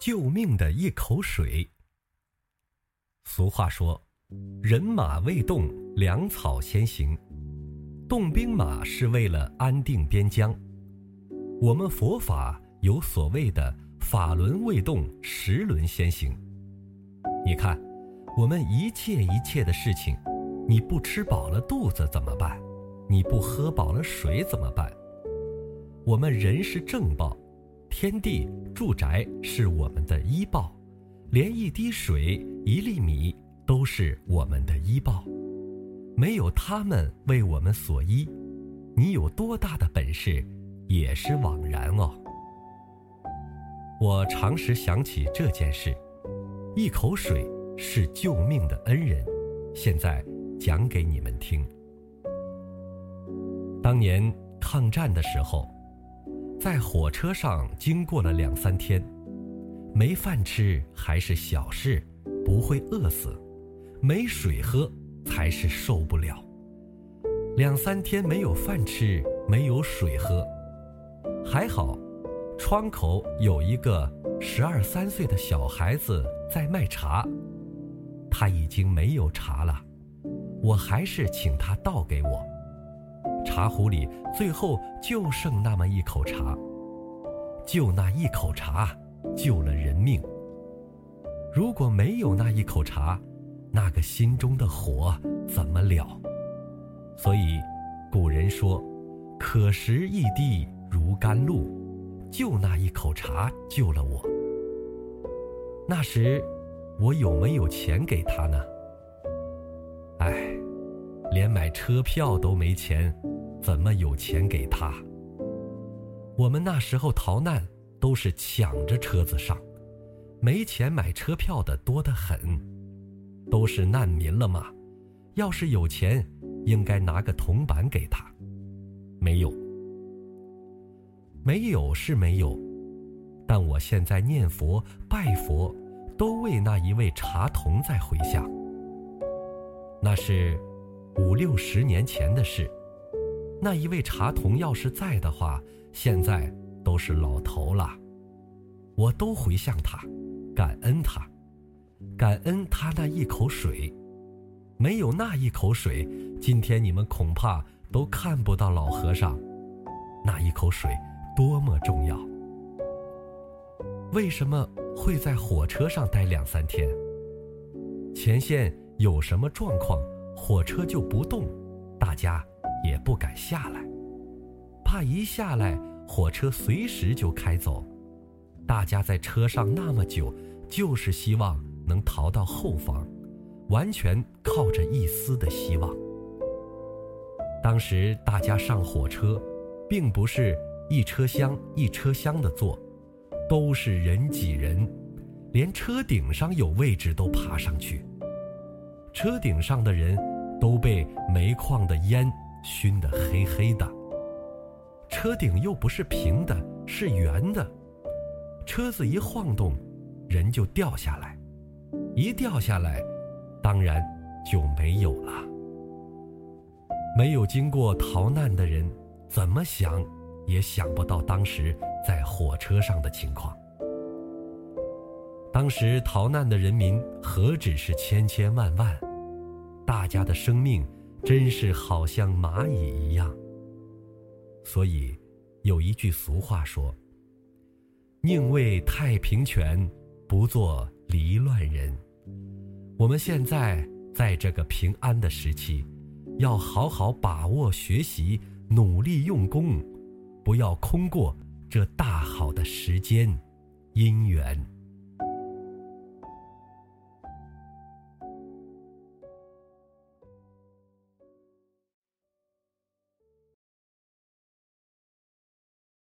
救命的一口水。俗话说：“人马未动，粮草先行。”动兵马是为了安定边疆。我们佛法有所谓的“法轮未动，十轮先行”。你看，我们一切一切的事情，你不吃饱了肚子怎么办？你不喝饱了水怎么办？我们人是正报，天地住宅是我们的医报，连一滴水、一粒米都是我们的医报。没有他们为我们所依，你有多大的本事，也是枉然哦。我常时想起这件事，一口水是救命的恩人，现在讲给你们听。当年抗战的时候。在火车上经过了两三天，没饭吃还是小事，不会饿死；没水喝才是受不了。两三天没有饭吃，没有水喝，还好，窗口有一个十二三岁的小孩子在卖茶，他已经没有茶了，我还是请他倒给我。茶壶里最后就剩那么一口茶，就那一口茶救了人命。如果没有那一口茶，那个心中的火怎么了？所以，古人说：“可食一滴如甘露。”就那一口茶救了我。那时，我有没有钱给他呢？唉，连买车票都没钱。怎么有钱给他？我们那时候逃难都是抢着车子上，没钱买车票的多得很，都是难民了嘛。要是有钱，应该拿个铜板给他。没有，没有是没有，但我现在念佛拜佛，都为那一位茶童在回向。那是五六十年前的事。那一位茶童要是在的话，现在都是老头了。我都回向他，感恩他，感恩他那一口水。没有那一口水，今天你们恐怕都看不到老和尚。那一口水多么重要！为什么会在火车上待两三天？前线有什么状况，火车就不动，大家。也不敢下来，怕一下来火车随时就开走。大家在车上那么久，就是希望能逃到后方，完全靠着一丝的希望。当时大家上火车，并不是一车厢一车厢的坐，都是人挤人，连车顶上有位置都爬上去。车顶上的人都被煤矿的烟。熏得黑黑的，车顶又不是平的，是圆的，车子一晃动，人就掉下来，一掉下来，当然就没有了。没有经过逃难的人，怎么想也想不到当时在火车上的情况。当时逃难的人民何止是千千万万，大家的生命。真是好像蚂蚁一样。所以，有一句俗话说：“宁为太平犬，不做离乱人。”我们现在在这个平安的时期，要好好把握学习，努力用功，不要空过这大好的时间、因缘。